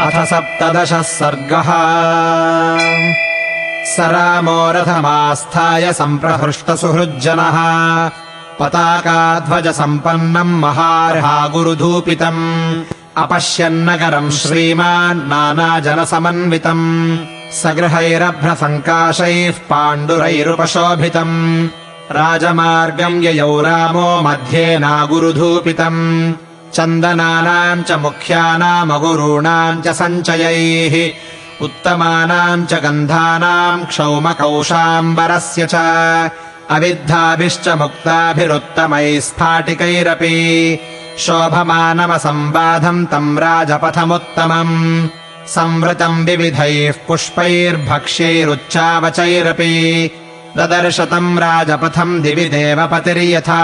अथ सप्तदशः सर्गः। स रामो रथमास्थाय सम्प्रहृष्टसुहृज्जनः। पताकाध्वजसम्पन्नम् महार्हा गुरुधूपितम् अपश्यन्नगरम् श्रीमान् नानाजनसमन्वितम्। सगृहैरभ्रसङ्काशैः पाण्डुरैरुपशोभितम्। राजमार्गम् ययौ रामो मध्ये नागुरुधूपितम् चन्दनानाम् च मुख्यानामगुरूणाम् च सञ्चयैः उत्तमानाम् च गन्धानाम् क्षौमकौशाम्बरस्य च अविद्धाभिश्च मुक्ताभिरुत्तमैः स्फाटिकैरपि शोभमानमसम्बाधम् तम् राजपथमुत्तमम् संवृतम् विविधैः पुष्पैर्भक्ष्यैरुच्चावचैरपि ददर्शतम् राजपथम् दिवि देवपतिर्यथा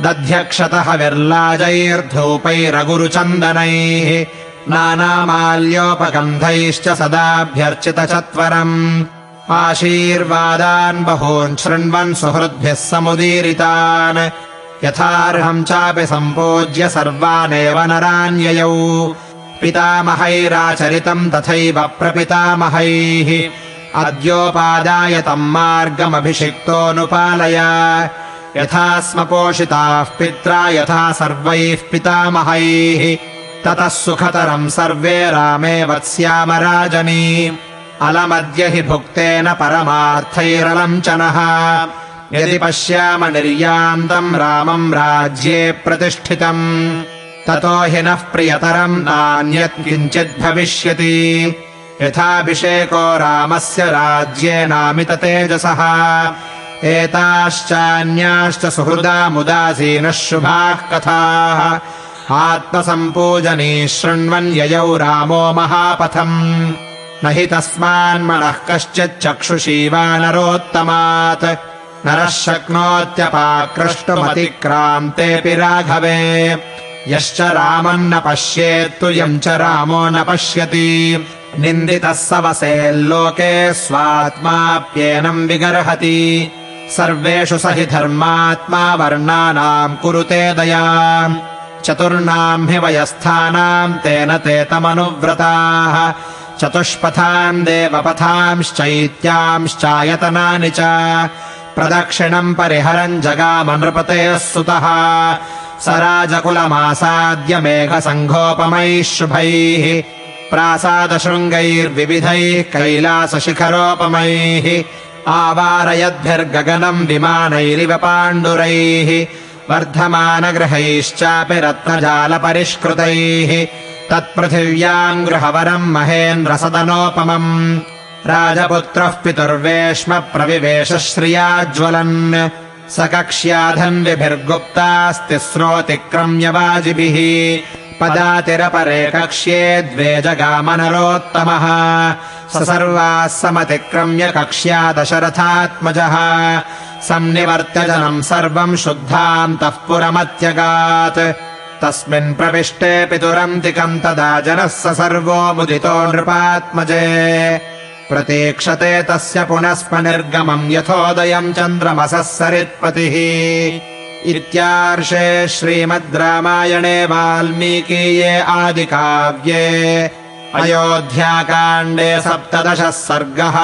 दध्यक्षतः विर्लाजैर्धूपैरगुरुचन्दनैः नानामाल्योपगन्धैश्च सदाभ्यर्चितचत्वरम् आशीर्वादान् बहून् शृण्वन् सुहृद्भिः समुदीरितान्। यथार्हम् चापि सम्पूज्य सर्वानेव नरान्ययौ। पितामहैराचरितम् तथैव प्रपितामहैः। अद्योपादाय तम् मार्गमभिषिक्तोऽनुपालय यथा स्म पोषिताः पित्रा यथा सर्वैः पितामहैः। ततः सुखतरम् सर्वे रामे वत्स्याम राजनी अलमद्य हि भुक्तेन परमार्थैरलम् च नः। यदि पश्याम निर्यान्तम् रामम् राज्ये प्रतिष्ठितम् ततो हि नः प्रियतरम् नान्यत् किञ्चित् भविष्यति। यथाभिषेको रामस्य राज्येनामिततेजसः एताश्चान्याश्च सुहृदामुदासीनः शुभाः कथाः। आत्मसम्पूजनी शृण्वन् ययौ रामो महापथम्। न हि तस्मान्मनः कश्चिच्चक्षुषीवानरोत्तमात् नरः शक्नोत्यपाकृष्टुमतिक्रान्तेऽपि राघवे यश्च रामम् न पश्येत्तु यम् च रामो न पश्यति। निन्दितः स वसेल्लोके स्वात्माप्येनम् विगर्हति सर्वेषु स हि धर्मात्मा वर्णानाम् कुरुते दया चतुर्णाम् हि वयस्थानाम् तेन ते तमनुव्रताः। चतुष्पथाम् देवपथांश्चैत्यांश्चायतनानि च। प्रदक्षिणम् परिहरम् जगामनृपतेः सुतः। स राजकुलमासाद्य मेघसङ्घोपमैः। शुभैः प्रासादशृङ्गैर्विविधैः कैलासशिखरोपमैः आवारयद्भिर्गगनम् विमानैरिव पाण्डुरैः वर्धमानगृहैश्चापि रत्नजालपरिष्कृतैः तत्पृथिव्याम् गृहवरम् महेन्द्रसदनोपमम्। राजपुत्रः पितुर्वेश्म प्रविवेश श्रियाज्वलन् स कक्ष्याधन्विभिर्गुप्तास्तिस्रोऽतिक्रम्य वाजिभिः पदातिरपरे कक्ष्ये द्वे जगामनरोत्तमः स सर्वाः समतिक्रम्य कक्ष्या दशरथात्मजः सन्निवर्त्य जनम् सर्वम् शुद्धान्तः पुरमत्यगात्। तस्मिन् प्रविष्टे पितुरन्तिकम् तदा जनः स सर्वो मुदितो नृपात्मजे। प्रतीक्षते तस्य पुनः निर्गमम् यथोदयम् चन्द्रमसः सरित्पतिः। इत्यार्षे श्रीमद् रामायणे वाल्मीकीये आदिकाव्ये अयोध्याकाण्डे सप्तदशः सर्गः।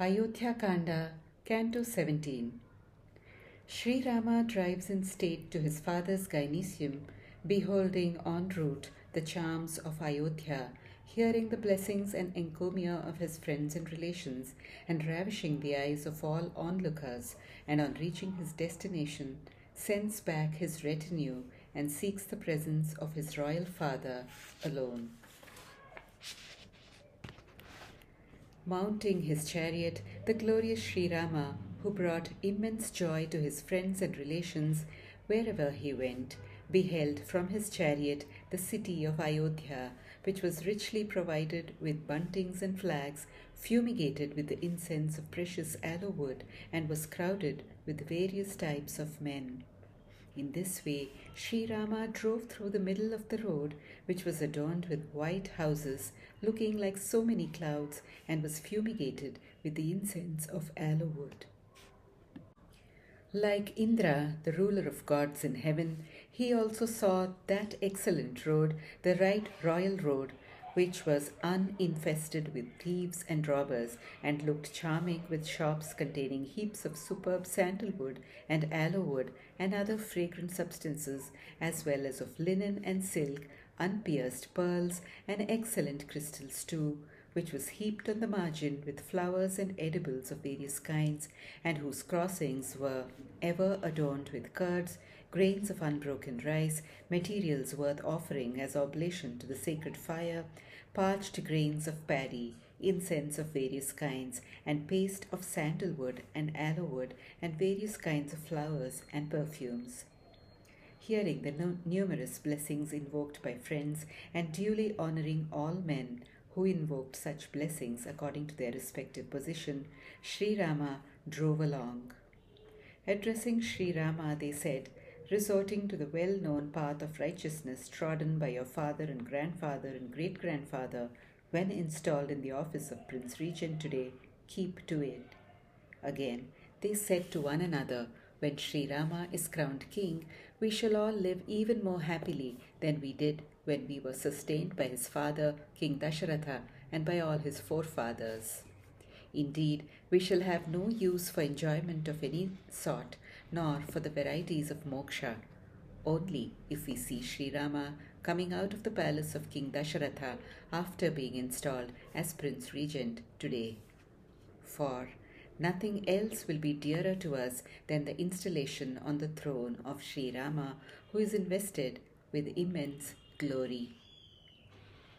Ayodhyakanda, Canto 17 Sri Rama drives in state to his father's gynaeceum, beholding en route the charms of Ayodhya, hearing the blessings and encomia of his friends and relations, and ravishing the eyes of all onlookers, and on reaching his destination, sends back his retinue and seeks the presence of his royal father alone. Mounting his chariot, the glorious Sri Rama, who brought immense joy to his friends and relations wherever he went, beheld from his chariot the city of Ayodhya, which was richly provided with buntings and flags, fumigated with the incense of precious aloe wood, and was crowded with various types of men. In this way, Sri Rama drove through the middle of the road, which was adorned with white houses, looking like so many clouds, and was fumigated with the incense of aloe wood. Like Indra, the ruler of gods in heaven, he also saw that excellent road, the right royal road, which was uninfested with thieves and robbers, and looked charming with shops containing heaps of superb sandalwood and aloe wood and other fragrant substances, as well as of linen and silk, unpierced pearls, and excellent crystals too, which was heaped on the margin with flowers and edibles of various kinds, and whose crossings were ever adorned with curds, grains of unbroken rice, materials worth offering as oblation to the sacred fire, parched grains of paddy, incense of various kinds, and paste of sandalwood and aloe wood, and various kinds of flowers and perfumes. Hearing the no- numerous blessings invoked by friends, and duly honoring all men who invoked such blessings according to their respective position, Sri Rama drove along. Addressing Sri Rama, they said, resorting to the well known path of righteousness trodden by your father and grandfather and great grandfather when installed in the office of Prince Regent today, keep to it. Again, they said to one another, When Sri Rama is crowned king, we shall all live even more happily than we did when we were sustained by his father, King Dasharatha, and by all his forefathers. Indeed, we shall have no use for enjoyment of any sort, nor for the varieties of moksha, only if we see Sri Rama coming out of the palace of King Dasharatha after being installed as Prince Regent today. For nothing else will be dearer to us than the installation on the throne of Sri Rama, who is invested with immense glory.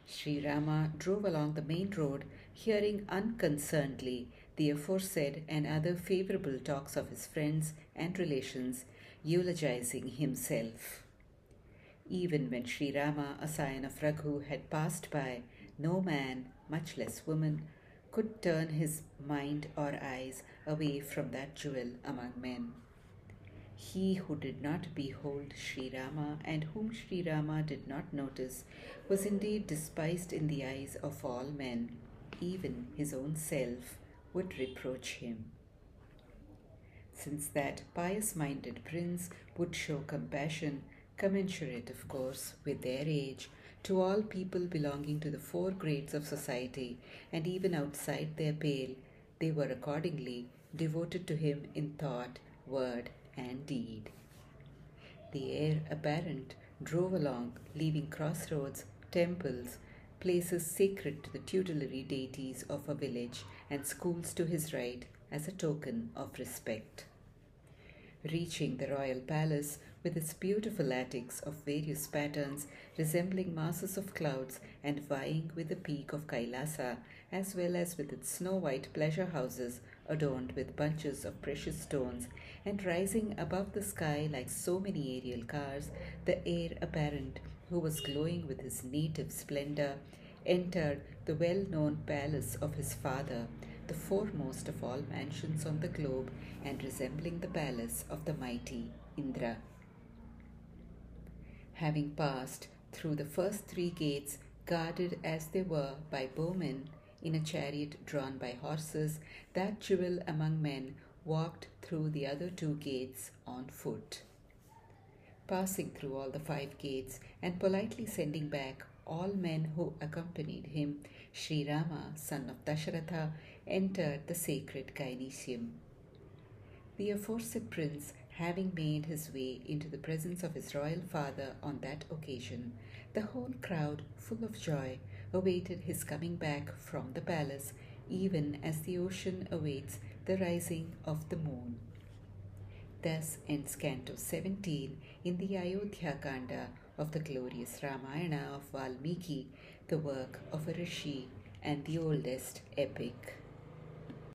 Sri Rama drove along the main road, hearing unconcernedly the aforesaid and other favorable talks of his friends and relations, eulogizing himself. Even when Sri Rama, a scion of Raghu, had passed by, no man, much less woman, could turn his mind or eyes away from that jewel among men. He who did not behold Sri Rama and whom Sri Rama did not notice was indeed despised in the eyes of all men, even his own self would reproach him. Since that pious minded prince would show compassion, commensurate, of course, with their age, to all people belonging to the four grades of society, and even outside their pale, they were accordingly devoted to him in thought, word, and deed. The heir apparent drove along, leaving crossroads, temples, places sacred to the tutelary deities of a village, and schools to his right as a token of respect. Reaching the royal palace with its beautiful attics of various patterns resembling masses of clouds and vying with the peak of Kailasa, as well as with its snow white pleasure houses adorned with bunches of precious stones, and rising above the sky like so many aerial cars, the heir apparent, who was glowing with his native splendor, entered the well known palace of his father, the foremost of all mansions on the globe, and resembling the palace of the mighty Indra. Having passed through the first three gates, guarded as they were by bowmen in a chariot drawn by horses, that jewel among men walked through the other two gates on foot. Passing through all the five gates and politely sending back all men who accompanied him, Sri Rama, son of Dasharatha, entered the sacred gynaeceum. The aforesaid prince, having made his way into the presence of his royal father on that occasion, the whole crowd, full of joy, awaited his coming back from the palace, even as the ocean awaits the rising of the moon. Thus ends Canto 17 in the Ayodhya Kanda of the glorious Ramayana of Valmiki, the work of a rishi and the oldest epic.